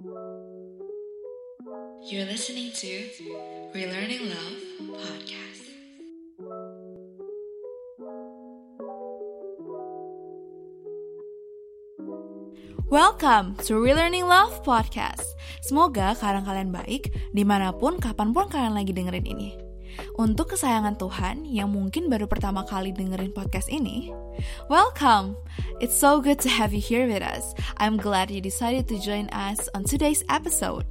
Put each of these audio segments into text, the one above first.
You're listening to Relearning Love podcast. Welcome to Relearning Love Podcast. Semoga kalian kalian baik di mana pun, kapan pun kalian lagi dengerin ini. Untuk kesayangan Tuhan yang mungkin baru pertama kali dengerin podcast ini, welcome! It's so good to have you here with us. I'm glad you decided to join us on today's episode.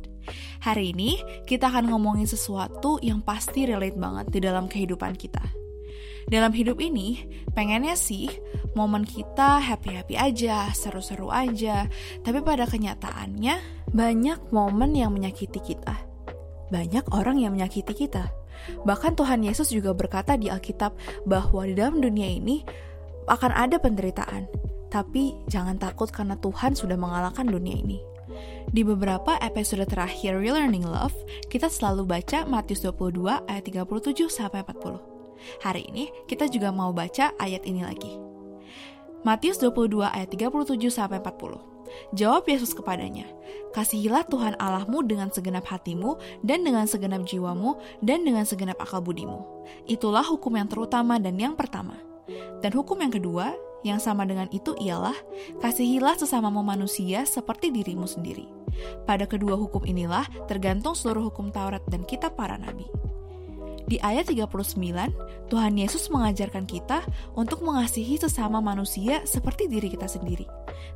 Hari ini kita akan ngomongin sesuatu yang pasti relate banget di dalam kehidupan kita. Dalam hidup ini, pengennya sih momen kita happy-happy aja, seru-seru aja, tapi pada kenyataannya banyak momen yang menyakiti kita. Banyak orang yang menyakiti kita. Bahkan Tuhan Yesus juga berkata di Alkitab bahwa di dalam dunia ini akan ada penderitaan. Tapi jangan takut karena Tuhan sudah mengalahkan dunia ini. Di beberapa episode terakhir Relearning Love, kita selalu baca Matius 22 ayat 37 sampai 40. Hari ini kita juga mau baca ayat ini lagi. Matius 22 ayat 37 sampai 40. Jawab Yesus kepadanya, Kasihilah Tuhan Allahmu dengan segenap hatimu, dan dengan segenap jiwamu, dan dengan segenap akal budimu. Itulah hukum yang terutama dan yang pertama. Dan hukum yang kedua, yang sama dengan itu ialah, Kasihilah sesamamu manusia seperti dirimu sendiri. Pada kedua hukum inilah tergantung seluruh hukum Taurat dan kitab para nabi. Di ayat 39, Tuhan Yesus mengajarkan kita untuk mengasihi sesama manusia seperti diri kita sendiri.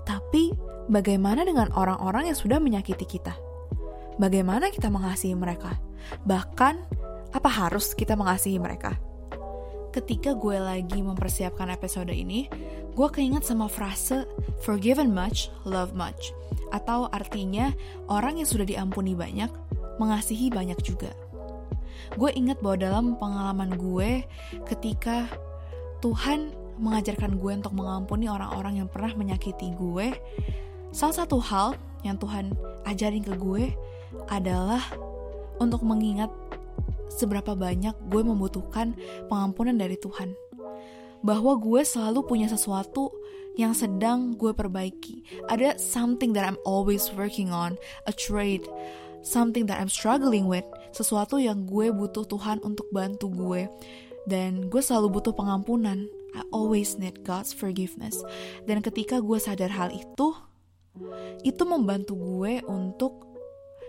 Tapi, bagaimana dengan orang-orang yang sudah menyakiti kita? Bagaimana kita mengasihi mereka? Bahkan, apa harus kita mengasihi mereka? Ketika gue lagi mempersiapkan episode ini, gue keinget sama frase forgiven much, love much. Atau artinya, orang yang sudah diampuni banyak, mengasihi banyak juga gue inget bahwa dalam pengalaman gue ketika Tuhan mengajarkan gue untuk mengampuni orang-orang yang pernah menyakiti gue salah satu hal yang Tuhan ajarin ke gue adalah untuk mengingat seberapa banyak gue membutuhkan pengampunan dari Tuhan bahwa gue selalu punya sesuatu yang sedang gue perbaiki. Ada something that I'm always working on, a trait, something that I'm struggling with, sesuatu yang gue butuh Tuhan untuk bantu gue. Dan gue selalu butuh pengampunan. I always need God's forgiveness. Dan ketika gue sadar hal itu, itu membantu gue untuk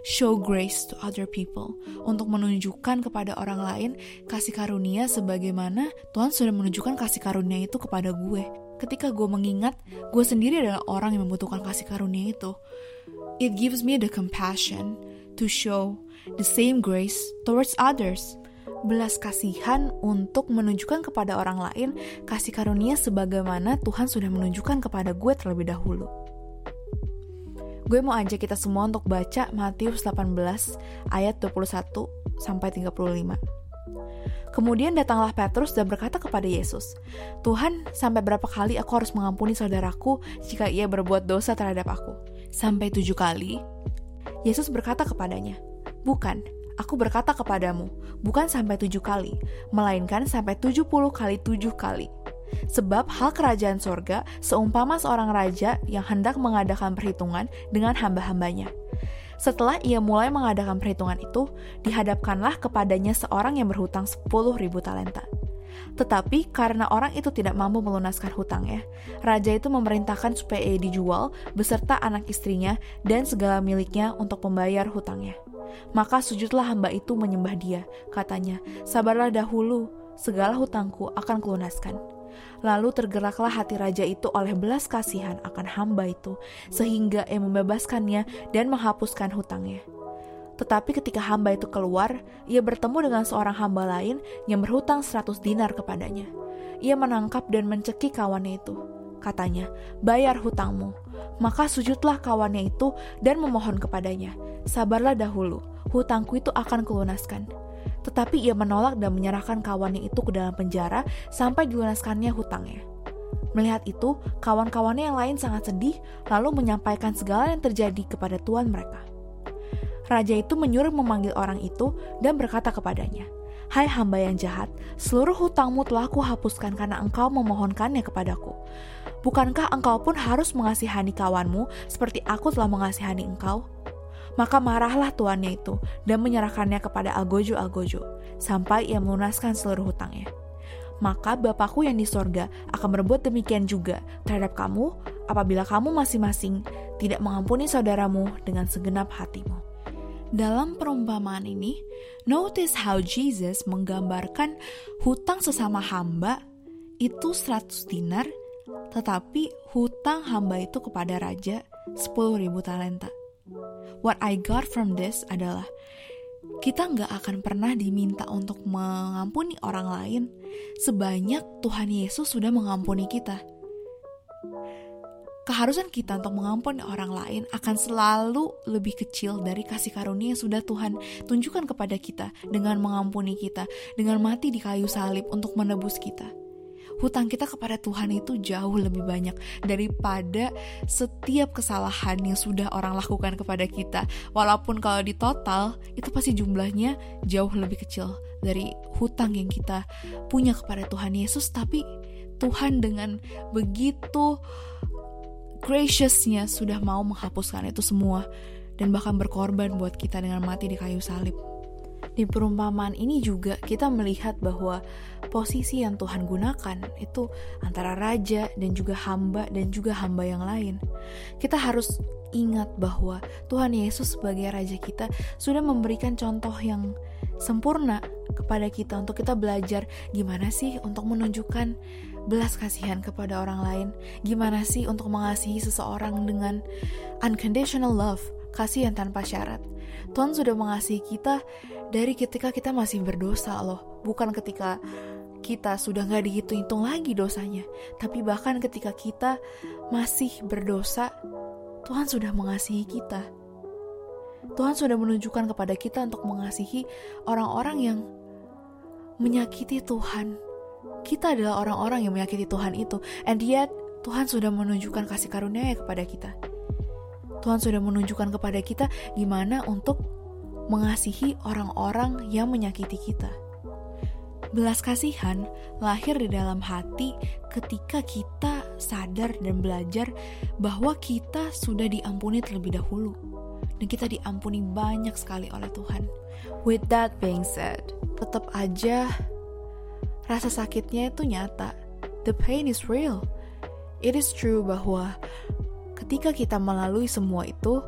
show grace to other people, untuk menunjukkan kepada orang lain kasih karunia sebagaimana Tuhan sudah menunjukkan kasih karunia itu kepada gue. Ketika gue mengingat gue sendiri adalah orang yang membutuhkan kasih karunia itu, it gives me the compassion to show the same grace towards others. Belas kasihan untuk menunjukkan kepada orang lain kasih karunia sebagaimana Tuhan sudah menunjukkan kepada gue terlebih dahulu. Gue mau ajak kita semua untuk baca Matius 18 ayat 21 sampai 35. Kemudian datanglah Petrus dan berkata kepada Yesus, Tuhan, sampai berapa kali aku harus mengampuni saudaraku jika ia berbuat dosa terhadap aku? Sampai tujuh kali? Yesus berkata kepadanya, Bukan, aku berkata kepadamu, bukan sampai tujuh kali, melainkan sampai tujuh puluh kali tujuh kali. Sebab hal kerajaan sorga seumpama seorang raja yang hendak mengadakan perhitungan dengan hamba-hambanya. Setelah ia mulai mengadakan perhitungan itu, dihadapkanlah kepadanya seorang yang berhutang sepuluh ribu talenta. Tetapi karena orang itu tidak mampu melunaskan hutangnya, raja itu memerintahkan supaya ia dijual beserta anak istrinya dan segala miliknya untuk membayar hutangnya. Maka sujudlah hamba itu menyembah dia, katanya, sabarlah dahulu, segala hutangku akan kelunaskan. Lalu tergeraklah hati raja itu oleh belas kasihan akan hamba itu, sehingga ia membebaskannya dan menghapuskan hutangnya. Tetapi ketika hamba itu keluar, ia bertemu dengan seorang hamba lain yang berhutang seratus dinar kepadanya. Ia menangkap dan mencekik kawannya itu. Katanya, bayar hutangmu. Maka sujudlah kawannya itu dan memohon kepadanya, sabarlah dahulu, hutangku itu akan kulunaskan. Tetapi ia menolak dan menyerahkan kawannya itu ke dalam penjara sampai dilunaskannya hutangnya. Melihat itu, kawan-kawannya yang lain sangat sedih, lalu menyampaikan segala yang terjadi kepada tuan mereka raja itu menyuruh memanggil orang itu dan berkata kepadanya, Hai hamba yang jahat, seluruh hutangmu telah kuhapuskan karena engkau memohonkannya kepadaku. Bukankah engkau pun harus mengasihani kawanmu seperti aku telah mengasihani engkau? Maka marahlah tuannya itu dan menyerahkannya kepada Algojo-Algojo sampai ia melunaskan seluruh hutangnya. Maka Bapakku yang di sorga akan berbuat demikian juga terhadap kamu apabila kamu masing-masing tidak mengampuni saudaramu dengan segenap hatimu. Dalam perumpamaan ini, notice how Jesus menggambarkan hutang sesama hamba itu 100 dinar, tetapi hutang hamba itu kepada raja 10.000 talenta. What I got from this adalah kita nggak akan pernah diminta untuk mengampuni orang lain sebanyak Tuhan Yesus sudah mengampuni kita. Keharusan kita untuk mengampuni orang lain akan selalu lebih kecil dari kasih karunia yang sudah Tuhan tunjukkan kepada kita dengan mengampuni kita, dengan mati di kayu salib untuk menebus kita hutang kita kepada Tuhan itu jauh lebih banyak daripada setiap kesalahan yang sudah orang lakukan kepada kita. Walaupun kalau di total itu pasti jumlahnya jauh lebih kecil dari hutang yang kita punya kepada Tuhan Yesus, tapi Tuhan dengan begitu graciousnya sudah mau menghapuskan itu semua dan bahkan berkorban buat kita dengan mati di kayu salib. Di perumpamaan ini juga kita melihat bahwa posisi yang Tuhan gunakan itu antara raja dan juga hamba dan juga hamba yang lain. Kita harus ingat bahwa Tuhan Yesus sebagai raja kita sudah memberikan contoh yang sempurna kepada kita untuk kita belajar gimana sih untuk menunjukkan belas kasihan kepada orang lain, gimana sih untuk mengasihi seseorang dengan unconditional love, kasih yang tanpa syarat. Tuhan sudah mengasihi kita dari ketika kita masih berdosa loh, bukan ketika kita sudah nggak dihitung-hitung lagi dosanya, tapi bahkan ketika kita masih berdosa, Tuhan sudah mengasihi kita. Tuhan sudah menunjukkan kepada kita untuk mengasihi orang-orang yang menyakiti Tuhan. Kita adalah orang-orang yang menyakiti Tuhan itu, and yet Tuhan sudah menunjukkan kasih karunia kepada kita. Tuhan sudah menunjukkan kepada kita gimana untuk mengasihi orang-orang yang menyakiti kita. Belas kasihan lahir di dalam hati ketika kita sadar dan belajar bahwa kita sudah diampuni terlebih dahulu. Dan kita diampuni banyak sekali oleh Tuhan. With that being said, tetap aja rasa sakitnya itu nyata. The pain is real. It is true bahwa ketika kita melalui semua itu,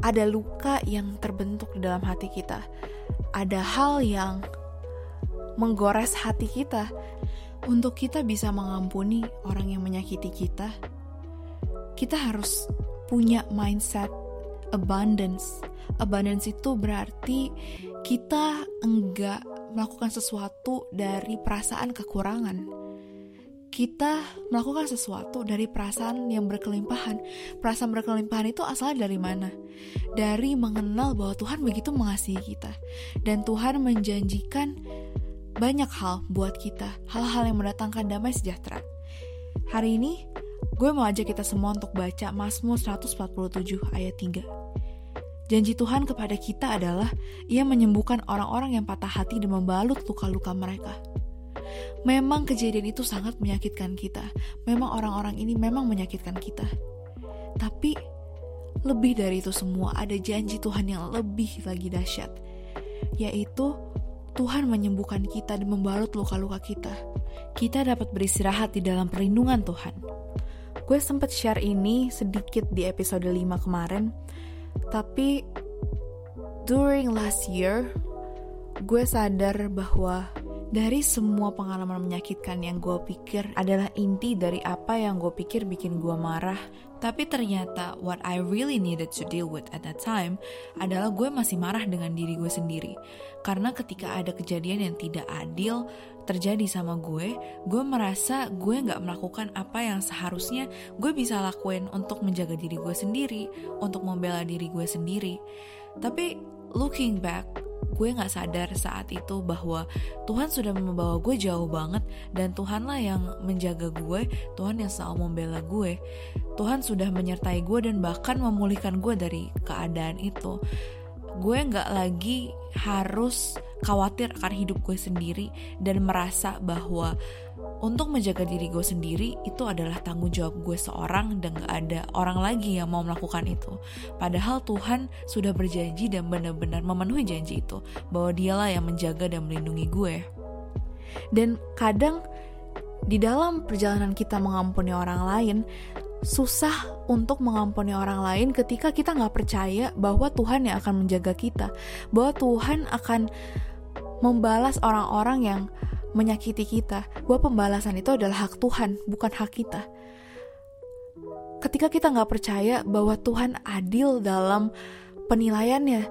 ada luka yang terbentuk di dalam hati kita. Ada hal yang menggores hati kita. Untuk kita bisa mengampuni orang yang menyakiti kita, kita harus punya mindset abundance. Abundance itu berarti kita enggak melakukan sesuatu dari perasaan kekurangan kita melakukan sesuatu dari perasaan yang berkelimpahan. Perasaan berkelimpahan itu asalnya dari mana? Dari mengenal bahwa Tuhan begitu mengasihi kita. Dan Tuhan menjanjikan banyak hal buat kita. Hal-hal yang mendatangkan damai sejahtera. Hari ini, gue mau ajak kita semua untuk baca Mazmur 147 ayat 3. Janji Tuhan kepada kita adalah ia menyembuhkan orang-orang yang patah hati dan membalut luka-luka mereka. Memang kejadian itu sangat menyakitkan kita. Memang orang-orang ini memang menyakitkan kita. Tapi lebih dari itu semua ada janji Tuhan yang lebih lagi dahsyat. Yaitu Tuhan menyembuhkan kita dan membalut luka-luka kita. Kita dapat beristirahat di dalam perlindungan Tuhan. Gue sempat share ini sedikit di episode 5 kemarin, tapi during last year, gue sadar bahwa dari semua pengalaman menyakitkan yang gue pikir adalah inti dari apa yang gue pikir bikin gue marah. Tapi ternyata what I really needed to deal with at that time adalah gue masih marah dengan diri gue sendiri. Karena ketika ada kejadian yang tidak adil terjadi sama gue, gue merasa gue gak melakukan apa yang seharusnya gue bisa lakuin untuk menjaga diri gue sendiri, untuk membela diri gue sendiri. Tapi looking back, gue gak sadar saat itu bahwa Tuhan sudah membawa gue jauh banget dan Tuhanlah yang menjaga gue, Tuhan yang selalu membela gue. Tuhan sudah menyertai gue dan bahkan memulihkan gue dari keadaan itu. gue nggak lagi harus khawatir akan hidup gue sendiri dan merasa bahwa untuk menjaga diri gue sendiri itu adalah tanggung jawab gue seorang dan gak ada orang lagi yang mau melakukan itu. Padahal Tuhan sudah berjanji dan benar-benar memenuhi janji itu bahwa dialah yang menjaga dan melindungi gue. Dan kadang di dalam perjalanan kita mengampuni orang lain, susah untuk mengampuni orang lain ketika kita nggak percaya bahwa Tuhan yang akan menjaga kita, bahwa Tuhan akan membalas orang-orang yang menyakiti kita, bahwa pembalasan itu adalah hak Tuhan, bukan hak kita. Ketika kita nggak percaya bahwa Tuhan adil dalam penilaiannya,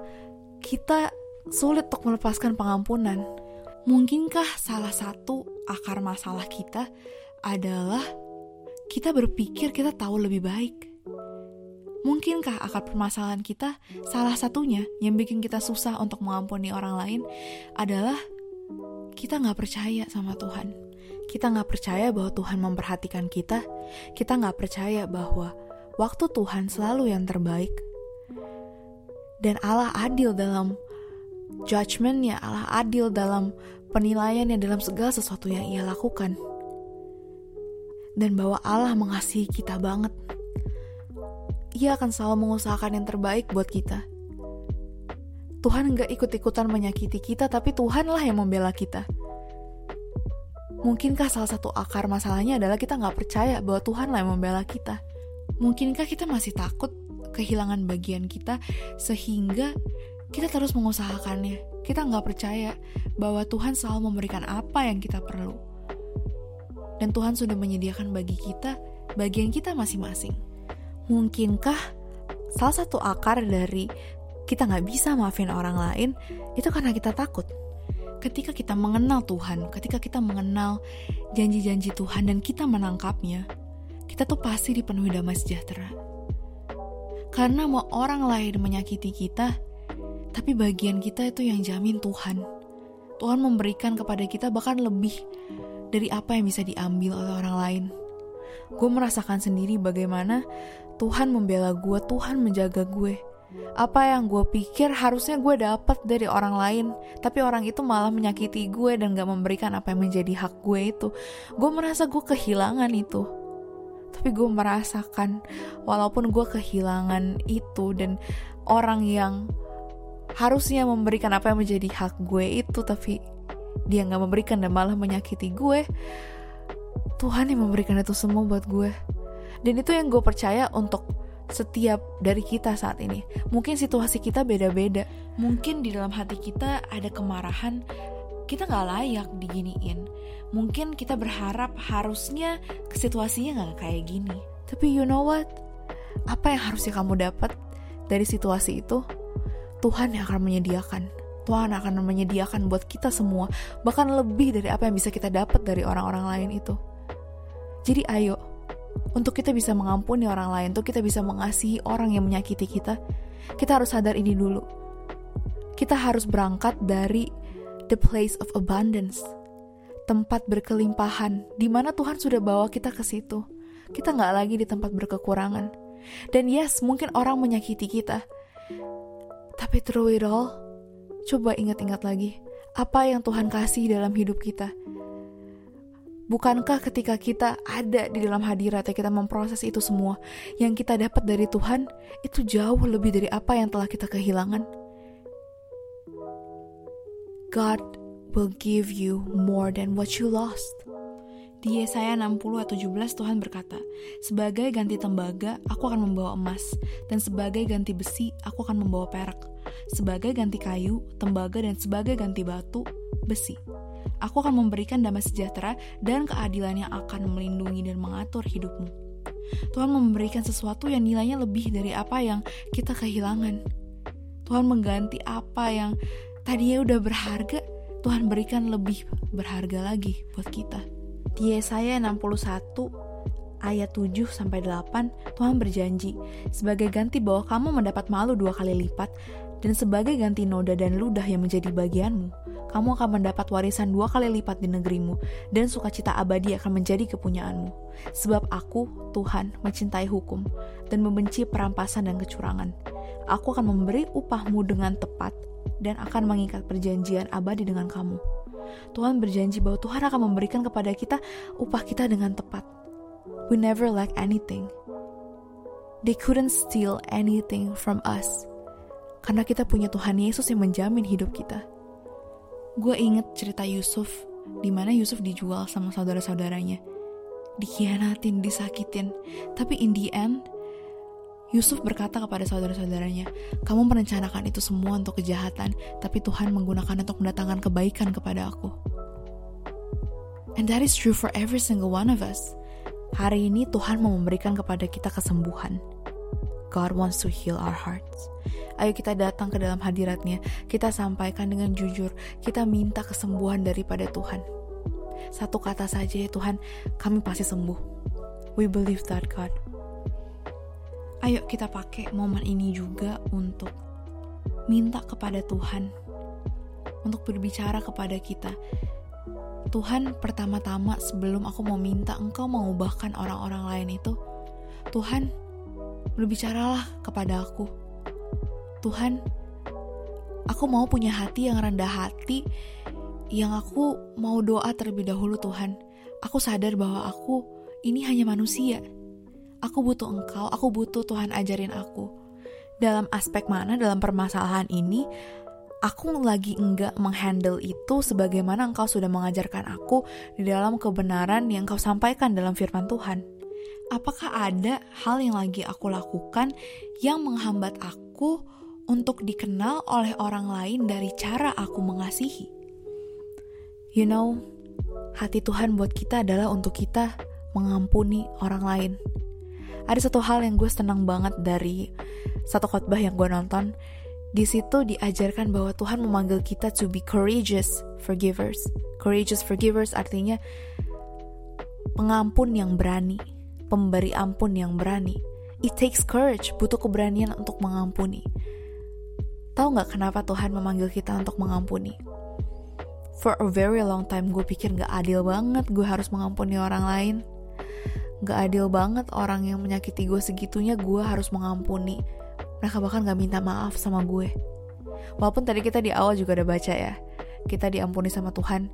kita sulit untuk melepaskan pengampunan. Mungkinkah salah satu akar masalah kita adalah kita berpikir kita tahu lebih baik? Mungkinkah akar permasalahan kita salah satunya yang bikin kita susah untuk mengampuni orang lain adalah kita nggak percaya sama Tuhan. Kita nggak percaya bahwa Tuhan memperhatikan kita. Kita nggak percaya bahwa waktu Tuhan selalu yang terbaik. Dan Allah adil dalam judgementnya, Allah adil dalam penilaiannya dalam segala sesuatu yang ia lakukan. Dan bahwa Allah mengasihi kita banget. Ia akan selalu mengusahakan yang terbaik buat kita Tuhan gak ikut-ikutan menyakiti kita, tapi Tuhanlah yang membela kita. Mungkinkah salah satu akar masalahnya adalah kita gak percaya bahwa Tuhanlah yang membela kita? Mungkinkah kita masih takut kehilangan bagian kita sehingga kita terus mengusahakannya? Kita gak percaya bahwa Tuhan selalu memberikan apa yang kita perlu. Dan Tuhan sudah menyediakan bagi kita bagian kita masing-masing. Mungkinkah salah satu akar dari kita nggak bisa maafin orang lain, itu karena kita takut. Ketika kita mengenal Tuhan, ketika kita mengenal janji-janji Tuhan dan kita menangkapnya, kita tuh pasti dipenuhi damai sejahtera. Karena mau orang lain menyakiti kita, tapi bagian kita itu yang jamin Tuhan. Tuhan memberikan kepada kita bahkan lebih dari apa yang bisa diambil oleh orang lain. Gue merasakan sendiri bagaimana Tuhan membela gue, Tuhan menjaga gue apa yang gue pikir harusnya gue dapat dari orang lain tapi orang itu malah menyakiti gue dan gak memberikan apa yang menjadi hak gue itu. Gue merasa gue kehilangan itu. Tapi gue merasakan walaupun gue kehilangan itu dan orang yang harusnya memberikan apa yang menjadi hak gue itu tapi dia gak memberikan dan malah menyakiti gue Tuhan yang memberikan itu semua buat gue dan itu yang gue percaya untuk setiap dari kita saat ini. Mungkin situasi kita beda-beda. Mungkin di dalam hati kita ada kemarahan, kita nggak layak diginiin. Mungkin kita berharap harusnya situasinya nggak kayak gini. Tapi you know what? Apa yang harusnya kamu dapat dari situasi itu? Tuhan yang akan menyediakan. Tuhan akan menyediakan buat kita semua, bahkan lebih dari apa yang bisa kita dapat dari orang-orang lain itu. Jadi ayo, untuk kita bisa mengampuni orang lain, untuk kita bisa mengasihi orang yang menyakiti kita, kita harus sadar ini dulu. Kita harus berangkat dari the place of abundance, tempat berkelimpahan, di mana Tuhan sudah bawa kita ke situ. Kita nggak lagi di tempat berkekurangan. Dan yes, mungkin orang menyakiti kita. Tapi through it all, coba ingat-ingat lagi, apa yang Tuhan kasih dalam hidup kita Bukankah ketika kita ada di dalam hadirat kita memproses itu semua, yang kita dapat dari Tuhan itu jauh lebih dari apa yang telah kita kehilangan? God will give you more than what you lost. Di Yesaya 60 ayat 17 Tuhan berkata, Sebagai ganti tembaga, aku akan membawa emas, dan sebagai ganti besi, aku akan membawa perak. Sebagai ganti kayu, tembaga, dan sebagai ganti batu, besi Aku akan memberikan damai sejahtera dan keadilan yang akan melindungi dan mengatur hidupmu. Tuhan memberikan sesuatu yang nilainya lebih dari apa yang kita kehilangan. Tuhan mengganti apa yang tadinya udah berharga, Tuhan berikan lebih berharga lagi buat kita. Di Yesaya 61 ayat 7 sampai 8, Tuhan berjanji, sebagai ganti bahwa kamu mendapat malu dua kali lipat, dan sebagai ganti noda dan ludah yang menjadi bagianmu, kamu akan mendapat warisan dua kali lipat di negerimu, dan sukacita abadi akan menjadi kepunyaanmu. Sebab aku, Tuhan, mencintai hukum, dan membenci perampasan dan kecurangan. Aku akan memberi upahmu dengan tepat dan akan mengikat perjanjian abadi dengan kamu. Tuhan berjanji bahwa Tuhan akan memberikan kepada kita upah kita dengan tepat. We never lack anything. They couldn't steal anything from us. Karena kita punya Tuhan Yesus yang menjamin hidup kita. Gue inget cerita Yusuf, di mana Yusuf dijual sama saudara-saudaranya. Dikhianatin, disakitin. Tapi in the end, Yusuf berkata kepada saudara-saudaranya, "Kamu merencanakan itu semua untuk kejahatan, tapi Tuhan menggunakan untuk mendatangkan kebaikan kepada aku." And that is true for every single one of us. Hari ini Tuhan mau memberikan kepada kita kesembuhan. God wants to heal our hearts. Ayo kita datang ke dalam hadiratnya, kita sampaikan dengan jujur, kita minta kesembuhan daripada Tuhan. Satu kata saja ya Tuhan, kami pasti sembuh. We believe that God ayo kita pakai momen ini juga untuk minta kepada Tuhan untuk berbicara kepada kita. Tuhan pertama-tama sebelum aku mau minta engkau mengubahkan orang-orang lain itu, Tuhan berbicaralah kepada aku. Tuhan, aku mau punya hati yang rendah hati, yang aku mau doa terlebih dahulu Tuhan. Aku sadar bahwa aku ini hanya manusia Aku butuh engkau, aku butuh Tuhan ajarin aku. Dalam aspek mana dalam permasalahan ini, aku lagi enggak menghandle itu sebagaimana engkau sudah mengajarkan aku di dalam kebenaran yang kau sampaikan dalam firman Tuhan. Apakah ada hal yang lagi aku lakukan yang menghambat aku untuk dikenal oleh orang lain dari cara aku mengasihi? You know, hati Tuhan buat kita adalah untuk kita mengampuni orang lain ada satu hal yang gue senang banget dari satu khotbah yang gue nonton. Di situ diajarkan bahwa Tuhan memanggil kita to be courageous forgivers. Courageous forgivers artinya pengampun yang berani, pemberi ampun yang berani. It takes courage, butuh keberanian untuk mengampuni. Tahu nggak kenapa Tuhan memanggil kita untuk mengampuni? For a very long time gue pikir gak adil banget gue harus mengampuni orang lain gak adil banget orang yang menyakiti gue segitunya gue harus mengampuni mereka bahkan gak minta maaf sama gue walaupun tadi kita di awal juga udah baca ya kita diampuni sama Tuhan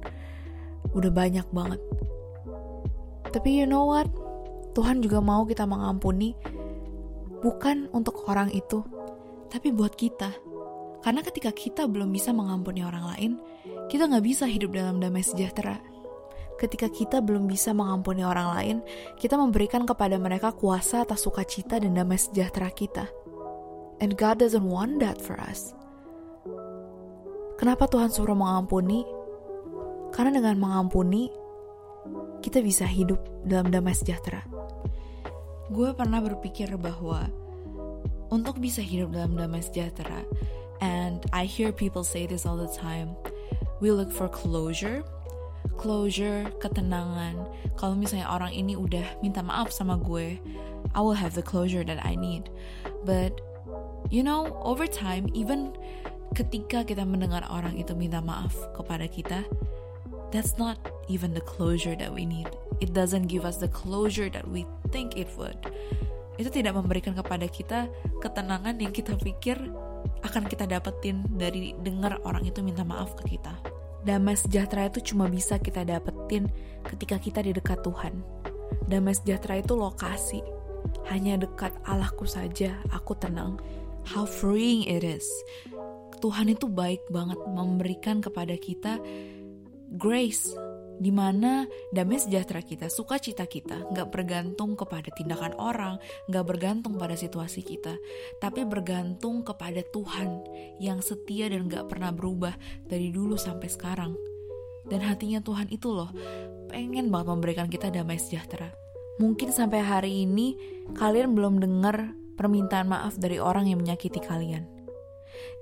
udah banyak banget tapi you know what Tuhan juga mau kita mengampuni bukan untuk orang itu tapi buat kita karena ketika kita belum bisa mengampuni orang lain kita nggak bisa hidup dalam damai sejahtera ketika kita belum bisa mengampuni orang lain, kita memberikan kepada mereka kuasa atas sukacita dan damai sejahtera kita. And God doesn't want that for us. Kenapa Tuhan suruh mengampuni? Karena dengan mengampuni, kita bisa hidup dalam damai sejahtera. Gue pernah berpikir bahwa untuk bisa hidup dalam damai sejahtera, and I hear people say this all the time, we look for closure closure, ketenangan. Kalau misalnya orang ini udah minta maaf sama gue, I will have the closure that I need. But you know, over time, even ketika kita mendengar orang itu minta maaf kepada kita, that's not even the closure that we need. It doesn't give us the closure that we think it would. Itu tidak memberikan kepada kita ketenangan yang kita pikir akan kita dapetin dari dengar orang itu minta maaf ke kita. Damai sejahtera itu cuma bisa kita dapetin ketika kita di dekat Tuhan. Damai sejahtera itu lokasi. Hanya dekat Allahku saja aku tenang. How freeing it is. Tuhan itu baik banget memberikan kepada kita grace di mana damai sejahtera kita, sukacita kita, nggak bergantung kepada tindakan orang, nggak bergantung pada situasi kita, tapi bergantung kepada Tuhan yang setia dan nggak pernah berubah dari dulu sampai sekarang. Dan hatinya Tuhan itu loh, pengen banget memberikan kita damai sejahtera. Mungkin sampai hari ini kalian belum dengar permintaan maaf dari orang yang menyakiti kalian.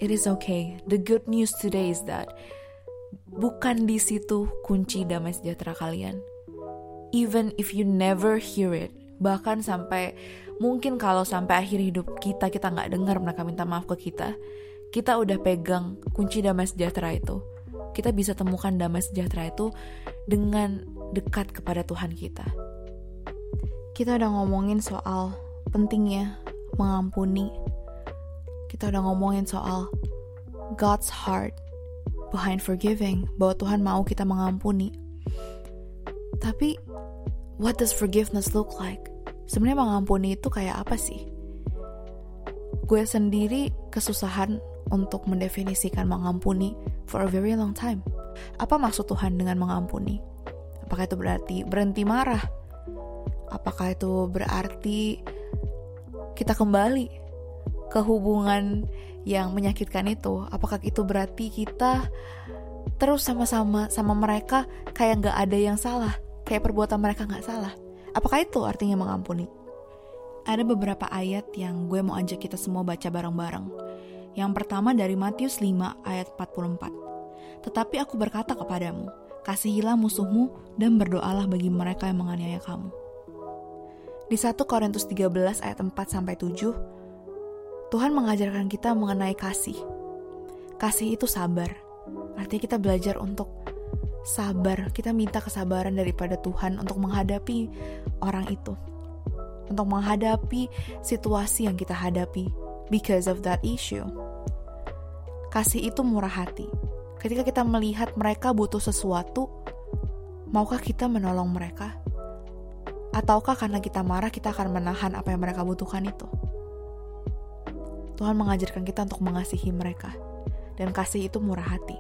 It is okay. The good news today is that bukan di situ kunci damai sejahtera kalian. Even if you never hear it, bahkan sampai mungkin kalau sampai akhir hidup kita kita nggak dengar mereka minta maaf ke kita, kita udah pegang kunci damai sejahtera itu. Kita bisa temukan damai sejahtera itu dengan dekat kepada Tuhan kita. Kita udah ngomongin soal pentingnya mengampuni. kita udah ngomongin soal God's heart behind forgiving, bahwa Tuhan mau kita mengampuni. Tapi, what does forgiveness look like? Sebenarnya mengampuni itu kayak apa sih? Gue sendiri kesusahan untuk mendefinisikan mengampuni for a very long time. Apa maksud Tuhan dengan mengampuni? Apakah itu berarti berhenti marah? Apakah itu berarti kita kembali ke hubungan yang menyakitkan itu? Apakah itu berarti kita terus sama-sama sama mereka kayak nggak ada yang salah, kayak perbuatan mereka nggak salah? Apakah itu artinya mengampuni? Ada beberapa ayat yang gue mau ajak kita semua baca bareng-bareng. Yang pertama dari Matius 5 ayat 44. Tetapi aku berkata kepadamu, kasihilah musuhmu dan berdoalah bagi mereka yang menganiaya kamu. Di 1 Korintus 13 ayat 4 sampai 7, Tuhan mengajarkan kita mengenai kasih. Kasih itu sabar. Artinya kita belajar untuk sabar. Kita minta kesabaran daripada Tuhan untuk menghadapi orang itu. Untuk menghadapi situasi yang kita hadapi because of that issue. Kasih itu murah hati. Ketika kita melihat mereka butuh sesuatu, maukah kita menolong mereka? Ataukah karena kita marah kita akan menahan apa yang mereka butuhkan itu? Tuhan mengajarkan kita untuk mengasihi mereka, dan kasih itu murah hati.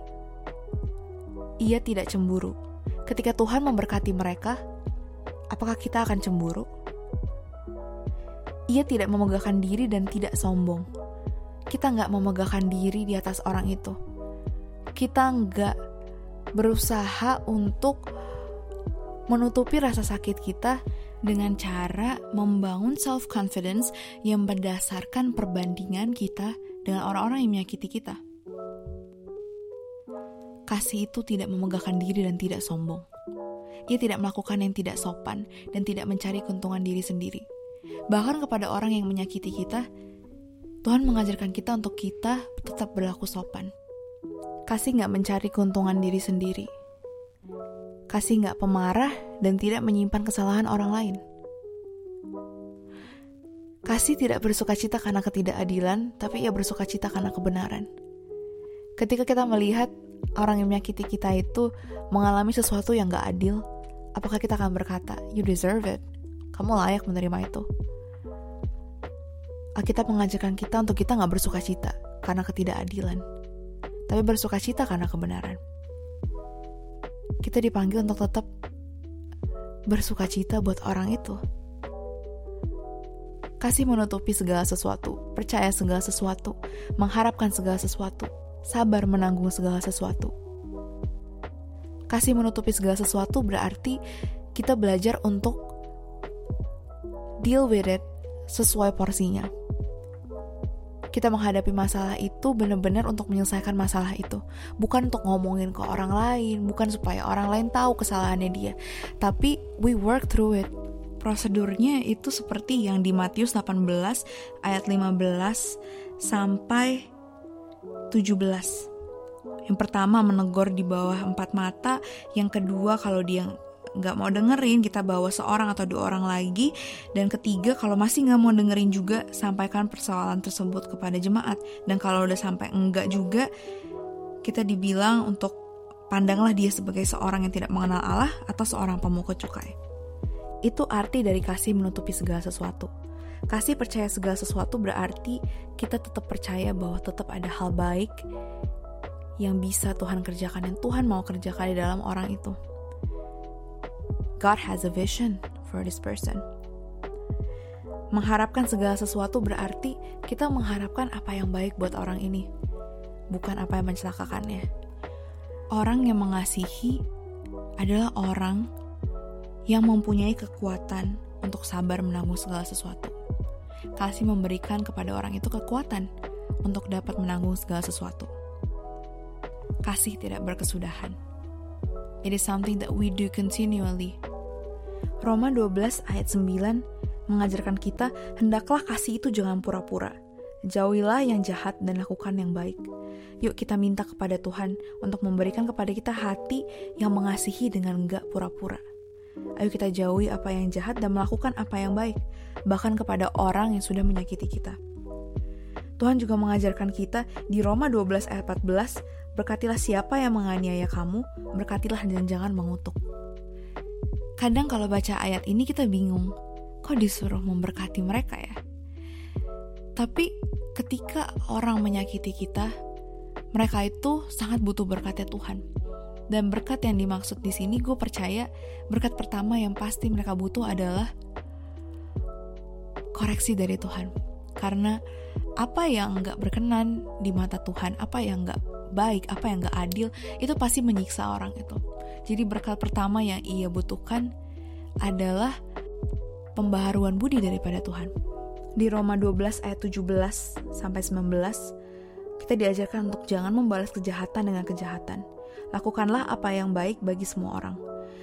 Ia tidak cemburu. Ketika Tuhan memberkati mereka, apakah kita akan cemburu? Ia tidak memegahkan diri dan tidak sombong. Kita nggak memegahkan diri di atas orang itu. Kita nggak berusaha untuk menutupi rasa sakit kita dengan cara membangun self-confidence yang berdasarkan perbandingan kita dengan orang-orang yang menyakiti kita. Kasih itu tidak memegahkan diri dan tidak sombong. Ia tidak melakukan yang tidak sopan dan tidak mencari keuntungan diri sendiri. Bahkan kepada orang yang menyakiti kita, Tuhan mengajarkan kita untuk kita tetap berlaku sopan. Kasih nggak mencari keuntungan diri sendiri, kasih nggak pemarah, dan tidak menyimpan kesalahan orang lain. Kasih tidak bersuka cita karena ketidakadilan, tapi ia bersuka cita karena kebenaran. Ketika kita melihat orang yang menyakiti kita itu mengalami sesuatu yang gak adil, apakah kita akan berkata, you deserve it, kamu layak menerima itu? Alkitab mengajarkan kita untuk kita gak bersuka cita karena ketidakadilan, tapi bersuka cita karena kebenaran kita dipanggil untuk tetap bersuka cita buat orang itu. Kasih menutupi segala sesuatu, percaya segala sesuatu, mengharapkan segala sesuatu, sabar menanggung segala sesuatu. Kasih menutupi segala sesuatu berarti kita belajar untuk deal with it sesuai porsinya kita menghadapi masalah itu benar-benar untuk menyelesaikan masalah itu. Bukan untuk ngomongin ke orang lain, bukan supaya orang lain tahu kesalahannya dia. Tapi we work through it. Prosedurnya itu seperti yang di Matius 18 ayat 15 sampai 17. Yang pertama menegur di bawah empat mata, yang kedua kalau dia nggak mau dengerin kita bawa seorang atau dua orang lagi. Dan ketiga kalau masih nggak mau dengerin juga sampaikan persoalan tersebut kepada jemaat. Dan kalau udah sampai enggak juga kita dibilang untuk pandanglah dia sebagai seorang yang tidak mengenal Allah atau seorang pemungut cukai. Itu arti dari kasih menutupi segala sesuatu. Kasih percaya segala sesuatu berarti kita tetap percaya bahwa tetap ada hal baik yang bisa Tuhan kerjakan dan Tuhan mau kerjakan di dalam orang itu. God has a vision for this person. Mengharapkan segala sesuatu berarti kita mengharapkan apa yang baik buat orang ini, bukan apa yang mencelakakannya. Orang yang mengasihi adalah orang yang mempunyai kekuatan untuk sabar menanggung segala sesuatu. Kasih memberikan kepada orang itu kekuatan untuk dapat menanggung segala sesuatu. Kasih tidak berkesudahan. It is something that we do continually. Roma 12 ayat 9 mengajarkan kita, hendaklah kasih itu jangan pura-pura. Jauhilah yang jahat dan lakukan yang baik. Yuk kita minta kepada Tuhan untuk memberikan kepada kita hati yang mengasihi dengan enggak pura-pura. Ayo kita jauhi apa yang jahat dan melakukan apa yang baik, bahkan kepada orang yang sudah menyakiti kita. Tuhan juga mengajarkan kita di Roma 12 ayat 14, berkatilah siapa yang menganiaya kamu, berkatilah dan jangan mengutuk. Kadang kalau baca ayat ini kita bingung, kok disuruh memberkati mereka ya? Tapi ketika orang menyakiti kita, mereka itu sangat butuh berkatnya Tuhan. Dan berkat yang dimaksud di sini gue percaya berkat pertama yang pasti mereka butuh adalah koreksi dari Tuhan. Karena apa yang nggak berkenan di mata Tuhan, apa yang nggak baik, apa yang nggak adil, itu pasti menyiksa orang itu. Jadi berkat pertama yang ia butuhkan adalah pembaharuan budi daripada Tuhan. Di Roma 12 ayat 17 sampai 19, kita diajarkan untuk jangan membalas kejahatan dengan kejahatan. Lakukanlah apa yang baik bagi semua orang.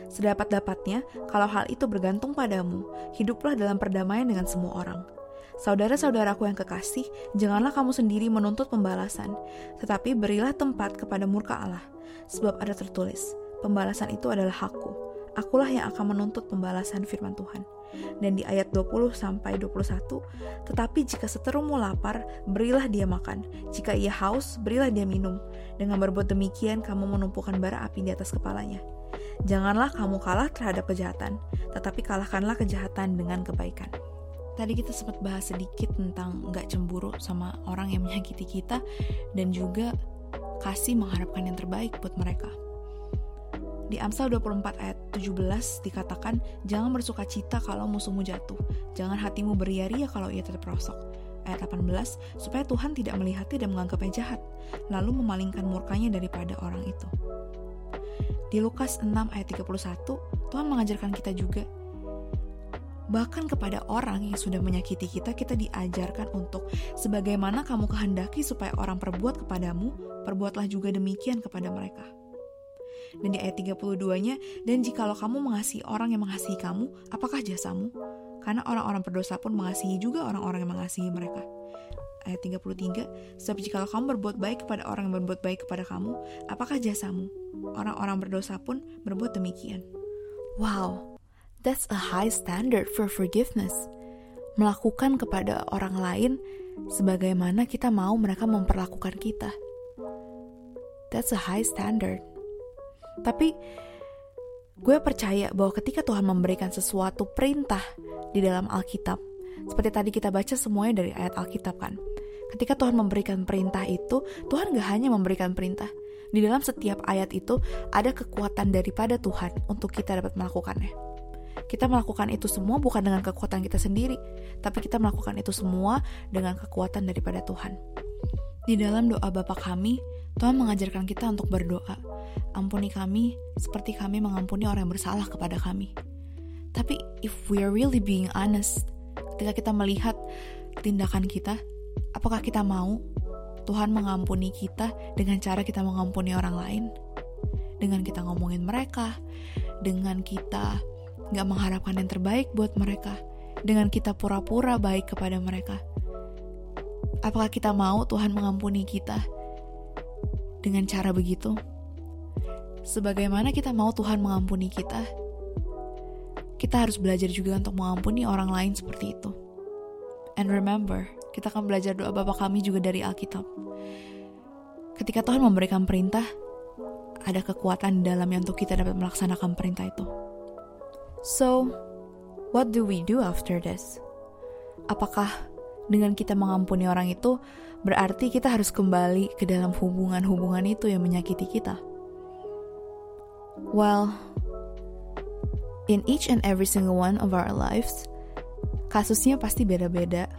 Sedapat-dapatnya, kalau hal itu bergantung padamu, hiduplah dalam perdamaian dengan semua orang. Saudara-saudaraku yang kekasih, janganlah kamu sendiri menuntut pembalasan, tetapi berilah tempat kepada murka Allah, sebab ada tertulis, pembalasan itu adalah hakku. Akulah yang akan menuntut pembalasan firman Tuhan. Dan di ayat 20 sampai 21, tetapi jika seterumu lapar, berilah dia makan. Jika ia haus, berilah dia minum. Dengan berbuat demikian, kamu menumpukan bara api di atas kepalanya. Janganlah kamu kalah terhadap kejahatan, tetapi kalahkanlah kejahatan dengan kebaikan. Tadi kita sempat bahas sedikit tentang nggak cemburu sama orang yang menyakiti kita dan juga kasih mengharapkan yang terbaik buat mereka. Di Amsal 24 ayat 17 dikatakan, Jangan bersuka cita kalau musuhmu jatuh, jangan hatimu beria-ria kalau ia terperosok. Ayat 18, supaya Tuhan tidak melihatnya dan menganggapnya jahat, lalu memalingkan murkanya daripada orang itu. Di Lukas 6 ayat 31, Tuhan mengajarkan kita juga Bahkan kepada orang yang sudah menyakiti kita, kita diajarkan untuk sebagaimana kamu kehendaki supaya orang perbuat kepadamu, perbuatlah juga demikian kepada mereka. Dan di ayat 32-nya, dan jikalau kamu mengasihi orang yang mengasihi kamu, apakah jasamu? Karena orang-orang berdosa pun mengasihi juga orang-orang yang mengasihi mereka. Ayat 33, sebab jikalau kamu berbuat baik kepada orang yang berbuat baik kepada kamu, apakah jasamu? Orang-orang berdosa pun berbuat demikian. Wow, That's a high standard for forgiveness. Melakukan kepada orang lain sebagaimana kita mau mereka memperlakukan kita. That's a high standard. Tapi gue percaya bahwa ketika Tuhan memberikan sesuatu perintah di dalam Alkitab, seperti tadi kita baca semuanya dari ayat Alkitab kan. Ketika Tuhan memberikan perintah itu, Tuhan gak hanya memberikan perintah. Di dalam setiap ayat itu ada kekuatan daripada Tuhan untuk kita dapat melakukannya. Kita melakukan itu semua bukan dengan kekuatan kita sendiri, tapi kita melakukan itu semua dengan kekuatan daripada Tuhan. Di dalam doa Bapa kami, Tuhan mengajarkan kita untuk berdoa. Ampuni kami seperti kami mengampuni orang yang bersalah kepada kami. Tapi if we are really being honest, ketika kita melihat tindakan kita, apakah kita mau Tuhan mengampuni kita dengan cara kita mengampuni orang lain? Dengan kita ngomongin mereka, dengan kita gak mengharapkan yang terbaik buat mereka dengan kita pura-pura baik kepada mereka. Apakah kita mau Tuhan mengampuni kita dengan cara begitu? Sebagaimana kita mau Tuhan mengampuni kita, kita harus belajar juga untuk mengampuni orang lain seperti itu. And remember, kita akan belajar doa Bapa kami juga dari Alkitab. Ketika Tuhan memberikan perintah, ada kekuatan di dalamnya untuk kita dapat melaksanakan perintah itu. So, what do we do after this? Apakah dengan kita mengampuni orang itu berarti kita harus kembali ke dalam hubungan-hubungan itu yang menyakiti kita? Well, in each and every single one of our lives, kasusnya pasti beda-beda.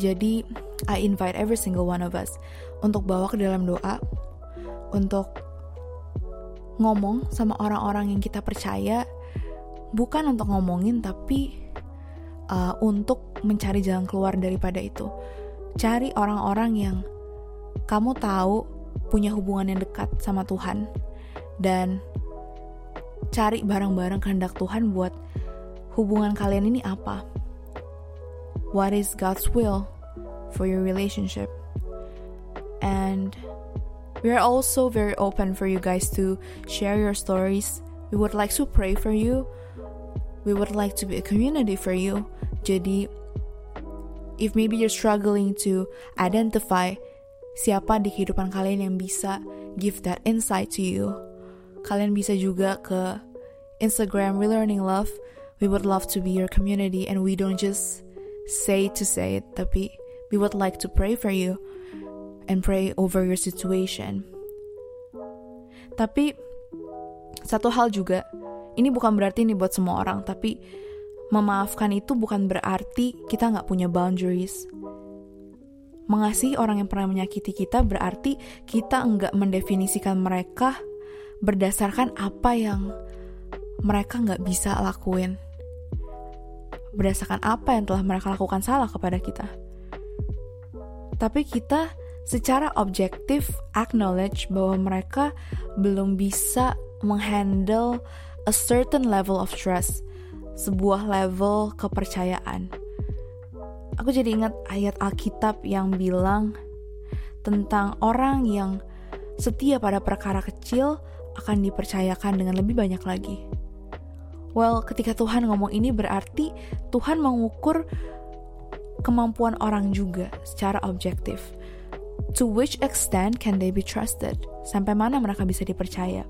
Jadi, I invite every single one of us untuk bawa ke dalam doa, untuk ngomong sama orang-orang yang kita percaya bukan untuk ngomongin tapi uh, untuk mencari jalan keluar daripada itu. Cari orang-orang yang kamu tahu punya hubungan yang dekat sama Tuhan dan cari barang-barang kehendak Tuhan buat hubungan kalian ini apa. What is God's will for your relationship? And we are also very open for you guys to share your stories. We would like to pray for you we would like to be a community for you. Jadi if maybe you're struggling to identify siapa di kehidupan kalian yang bisa give that insight to you, kalian bisa juga ke Instagram Relearning Love. We would love to be your community and we don't just say to say it, tapi we would like to pray for you and pray over your situation. Tapi satu hal juga, ini bukan berarti ini buat semua orang, tapi memaafkan itu bukan berarti kita nggak punya boundaries. Mengasihi orang yang pernah menyakiti kita berarti kita nggak mendefinisikan mereka berdasarkan apa yang mereka nggak bisa lakuin. Berdasarkan apa yang telah mereka lakukan salah kepada kita. Tapi kita secara objektif acknowledge bahwa mereka belum bisa menghandle a certain level of trust, sebuah level kepercayaan aku jadi ingat ayat Alkitab yang bilang tentang orang yang setia pada perkara kecil akan dipercayakan dengan lebih banyak lagi. Well, ketika Tuhan ngomong ini berarti Tuhan mengukur kemampuan orang juga secara objektif. To which extent can they be trusted? Sampai mana mereka bisa dipercaya?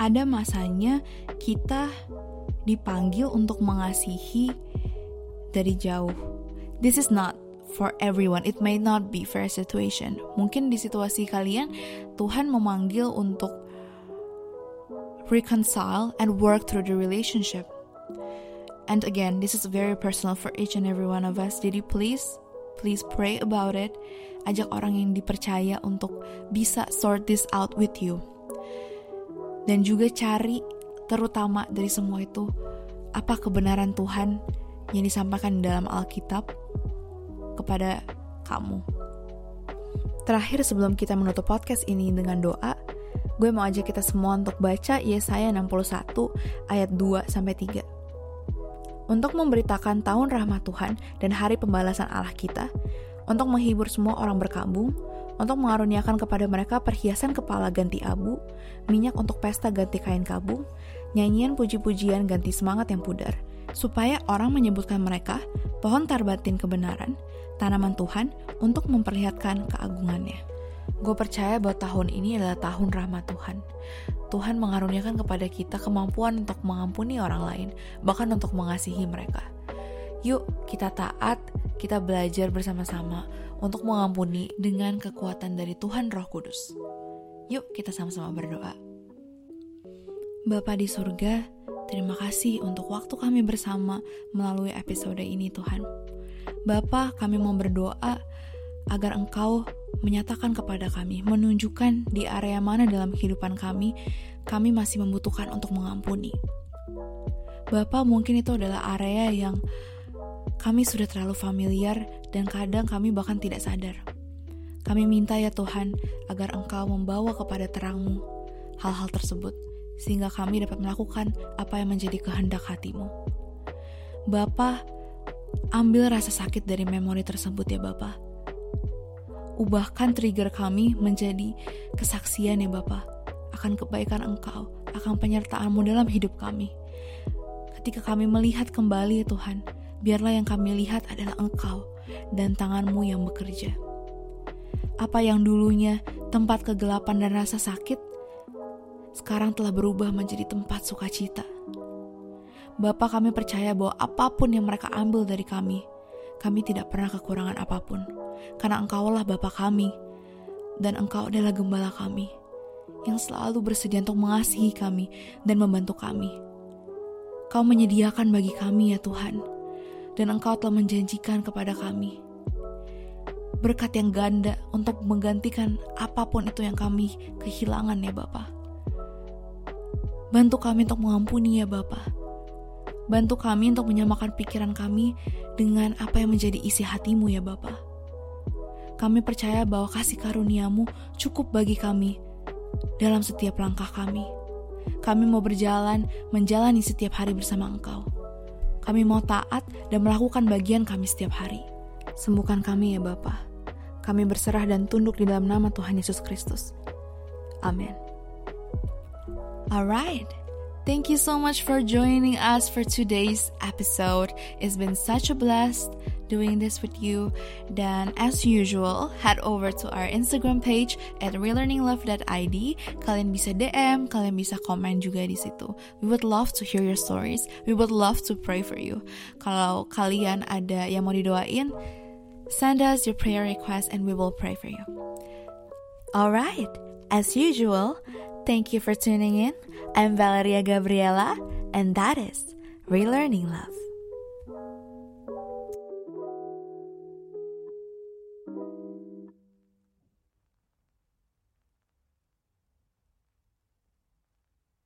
Ada masanya kita dipanggil untuk mengasihi dari jauh this is not for everyone. It may not be fair situation. Mungkin di situasi kalian Tuhan memanggil untuk reconcile and work through the relationship. And again, this is very personal for each and every one of us. Jadi please, please pray about it. Ajak orang yang dipercaya untuk bisa sort this out with you. Dan juga cari terutama dari semua itu apa kebenaran Tuhan yang disampaikan dalam Alkitab kepada kamu. Terakhir sebelum kita menutup podcast ini dengan doa, gue mau ajak kita semua untuk baca Yesaya 61 ayat 2 sampai 3. Untuk memberitakan tahun rahmat Tuhan dan hari pembalasan Allah kita, untuk menghibur semua orang berkabung, untuk mengaruniakan kepada mereka perhiasan kepala ganti abu, minyak untuk pesta ganti kain kabung, nyanyian puji-pujian ganti semangat yang pudar, supaya orang menyebutkan mereka pohon tarbatin kebenaran, tanaman Tuhan untuk memperlihatkan keagungannya. Gue percaya bahwa tahun ini adalah tahun rahmat Tuhan. Tuhan mengaruniakan kepada kita kemampuan untuk mengampuni orang lain, bahkan untuk mengasihi mereka. Yuk, kita taat, kita belajar bersama-sama untuk mengampuni dengan kekuatan dari Tuhan Roh Kudus. Yuk, kita sama-sama berdoa. Bapa di surga, Terima kasih untuk waktu kami bersama melalui episode ini Tuhan. Bapa, kami mau berdoa agar Engkau menyatakan kepada kami, menunjukkan di area mana dalam kehidupan kami, kami masih membutuhkan untuk mengampuni. Bapa, mungkin itu adalah area yang kami sudah terlalu familiar dan kadang kami bahkan tidak sadar. Kami minta ya Tuhan, agar Engkau membawa kepada terangmu hal-hal tersebut sehingga kami dapat melakukan apa yang menjadi kehendak hatimu. Bapa, ambil rasa sakit dari memori tersebut ya Bapa. Ubahkan trigger kami menjadi kesaksian ya Bapa akan kebaikan Engkau, akan penyertaanmu dalam hidup kami. Ketika kami melihat kembali ya Tuhan, biarlah yang kami lihat adalah Engkau dan tanganmu yang bekerja. Apa yang dulunya tempat kegelapan dan rasa sakit, sekarang telah berubah menjadi tempat sukacita. Bapak kami percaya bahwa apa pun yang mereka ambil dari kami, kami tidak pernah kekurangan apa pun. Karena engkaulah Bapak kami, dan engkau adalah gembala kami, yang selalu bersedia untuk mengasihi kami dan membantu kami. Kau menyediakan bagi kami ya Tuhan, dan engkau telah menjanjikan kepada kami berkat yang ganda untuk menggantikan apa pun itu yang kami kehilangan ya Bapak. Bantu kami untuk mengampuni ya Bapa. Bantu kami untuk menyamakan pikiran kami dengan apa yang menjadi isi hatimu ya Bapa. Kami percaya bahwa kasih karuniamu cukup bagi kami dalam setiap langkah kami. Kami mau berjalan, menjalani setiap hari bersama Engkau. Kami mau taat dan melakukan bagian kami setiap hari. Sembuhkan kami ya Bapa. Kami berserah dan tunduk di dalam nama Tuhan Yesus Kristus. Amin. Alright, Thank you so much for joining us for today's episode. It's been such a blast doing this with you. Dan as usual, head over to our Instagram page at relearninglove.id. Kalian bisa DM, kalian bisa komen juga di situ. We would love to hear your stories. We would love to pray for you. Kalau kalian ada yang mau didoain, send us your prayer request and we will pray for you. Alright, as usual, thank you for tuning in. I'm Valeria Gabriela, and that is Relearning Love.